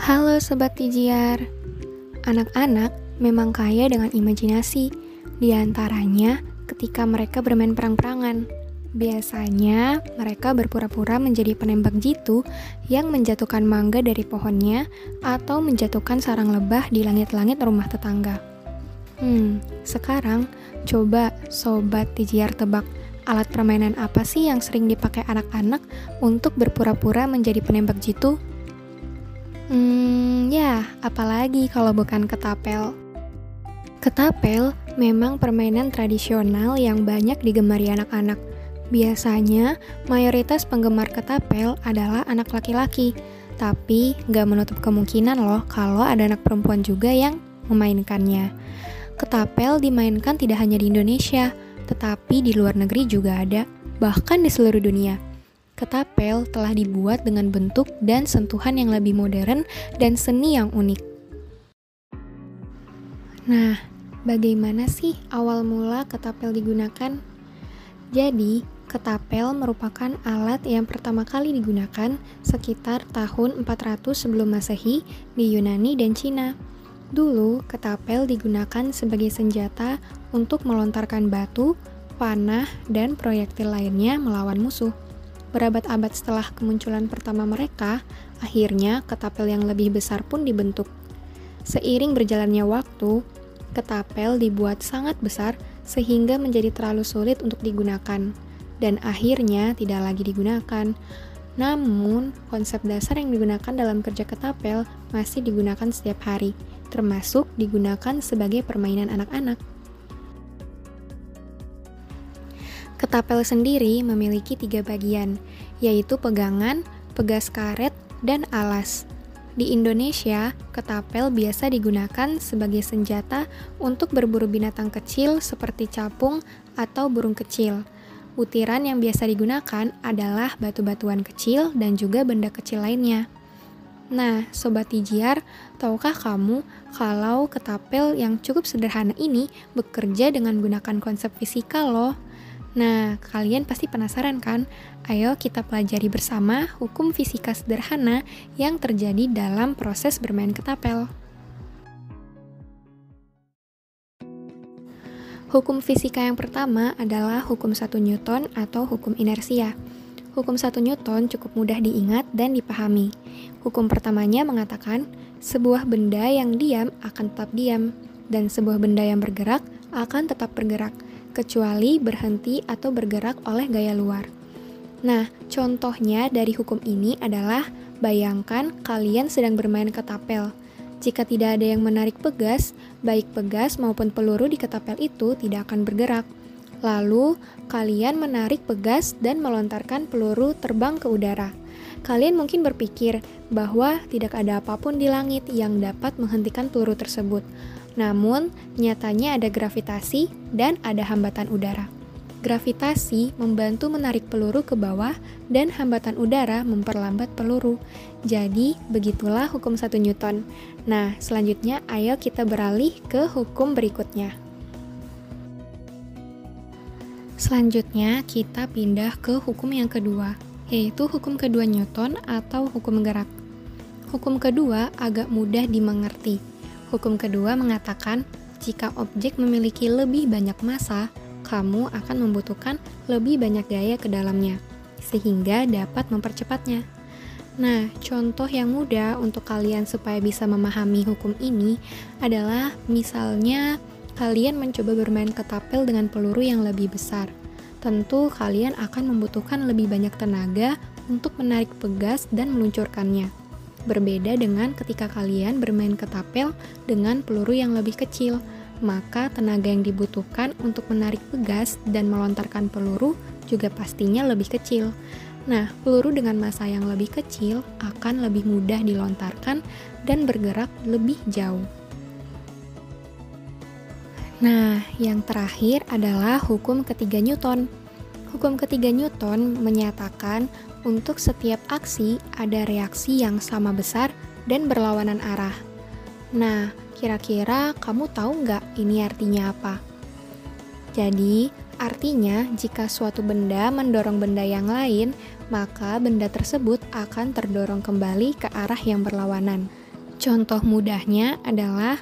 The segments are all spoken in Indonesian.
Halo Sobat Tijiar Anak-anak memang kaya dengan imajinasi Di antaranya ketika mereka bermain perang-perangan Biasanya mereka berpura-pura menjadi penembak jitu yang menjatuhkan mangga dari pohonnya atau menjatuhkan sarang lebah di langit-langit rumah tetangga. Hmm, sekarang coba Sobat Tijiar tebak alat permainan apa sih yang sering dipakai anak-anak untuk berpura-pura menjadi penembak jitu? Hmm, ya, apalagi kalau bukan ketapel. Ketapel memang permainan tradisional yang banyak digemari anak-anak. Biasanya, mayoritas penggemar ketapel adalah anak laki-laki. Tapi, nggak menutup kemungkinan loh kalau ada anak perempuan juga yang memainkannya. Ketapel dimainkan tidak hanya di Indonesia, tetapi di luar negeri juga ada, bahkan di seluruh dunia. Ketapel telah dibuat dengan bentuk dan sentuhan yang lebih modern dan seni yang unik. Nah, bagaimana sih awal mula ketapel digunakan? Jadi, ketapel merupakan alat yang pertama kali digunakan sekitar tahun 400 sebelum Masehi di Yunani dan Cina. Dulu, ketapel digunakan sebagai senjata untuk melontarkan batu, panah, dan proyektil lainnya melawan musuh. Berabad-abad setelah kemunculan pertama mereka, akhirnya ketapel yang lebih besar pun dibentuk. Seiring berjalannya waktu, ketapel dibuat sangat besar sehingga menjadi terlalu sulit untuk digunakan, dan akhirnya tidak lagi digunakan. Namun, konsep dasar yang digunakan dalam kerja ketapel masih digunakan setiap hari, termasuk digunakan sebagai permainan anak-anak. Ketapel sendiri memiliki tiga bagian, yaitu pegangan, pegas karet, dan alas. Di Indonesia, ketapel biasa digunakan sebagai senjata untuk berburu binatang kecil seperti capung atau burung kecil. Butiran yang biasa digunakan adalah batu-batuan kecil dan juga benda kecil lainnya. Nah, Sobat Tijiar, tahukah kamu kalau ketapel yang cukup sederhana ini bekerja dengan menggunakan konsep fisika loh? Nah, kalian pasti penasaran kan? Ayo kita pelajari bersama hukum fisika sederhana yang terjadi dalam proses bermain ketapel. Hukum fisika yang pertama adalah hukum 1 Newton atau hukum inersia. Hukum 1 Newton cukup mudah diingat dan dipahami. Hukum pertamanya mengatakan sebuah benda yang diam akan tetap diam dan sebuah benda yang bergerak akan tetap bergerak kecuali berhenti atau bergerak oleh gaya luar. Nah, contohnya dari hukum ini adalah bayangkan kalian sedang bermain ketapel. Jika tidak ada yang menarik pegas, baik pegas maupun peluru di ketapel itu tidak akan bergerak. Lalu, kalian menarik pegas dan melontarkan peluru terbang ke udara. Kalian mungkin berpikir bahwa tidak ada apa pun di langit yang dapat menghentikan peluru tersebut. Namun, nyatanya ada gravitasi dan ada hambatan udara. Gravitasi membantu menarik peluru ke bawah dan hambatan udara memperlambat peluru. Jadi, begitulah hukum 1 Newton. Nah, selanjutnya ayo kita beralih ke hukum berikutnya. Selanjutnya, kita pindah ke hukum yang kedua, yaitu hukum kedua Newton atau hukum gerak. Hukum kedua agak mudah dimengerti, Hukum kedua mengatakan, jika objek memiliki lebih banyak massa, kamu akan membutuhkan lebih banyak gaya ke dalamnya, sehingga dapat mempercepatnya. Nah, contoh yang mudah untuk kalian supaya bisa memahami hukum ini adalah misalnya kalian mencoba bermain ketapel dengan peluru yang lebih besar. Tentu kalian akan membutuhkan lebih banyak tenaga untuk menarik pegas dan meluncurkannya. Berbeda dengan ketika kalian bermain ketapel dengan peluru yang lebih kecil, maka tenaga yang dibutuhkan untuk menarik pegas dan melontarkan peluru juga pastinya lebih kecil. Nah, peluru dengan massa yang lebih kecil akan lebih mudah dilontarkan dan bergerak lebih jauh. Nah, yang terakhir adalah hukum ketiga Newton. Hukum ketiga Newton menyatakan untuk setiap aksi ada reaksi yang sama besar dan berlawanan arah. Nah, kira-kira kamu tahu nggak ini artinya apa? Jadi, artinya jika suatu benda mendorong benda yang lain, maka benda tersebut akan terdorong kembali ke arah yang berlawanan. Contoh mudahnya adalah,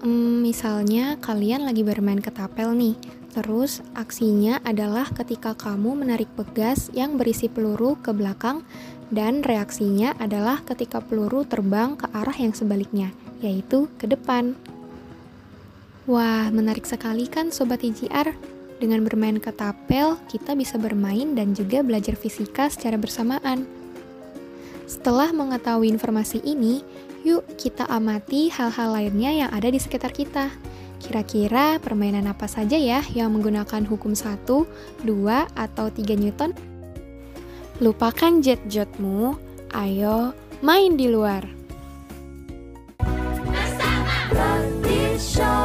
hmm, misalnya kalian lagi bermain ketapel nih, terus aksinya adalah ketika kamu menarik pegas yang berisi peluru ke belakang, dan reaksinya adalah ketika peluru terbang ke arah yang sebaliknya, yaitu ke depan. Wah, menarik sekali kan Sobat IGR? Dengan bermain ketapel, kita bisa bermain dan juga belajar fisika secara bersamaan. Setelah mengetahui informasi ini, yuk kita amati hal-hal lainnya yang ada di sekitar kita. Kira-kira permainan apa saja ya yang menggunakan hukum 1, 2, atau 3 Newton? Lupakan jet-jetmu, ayo main di luar! Bersama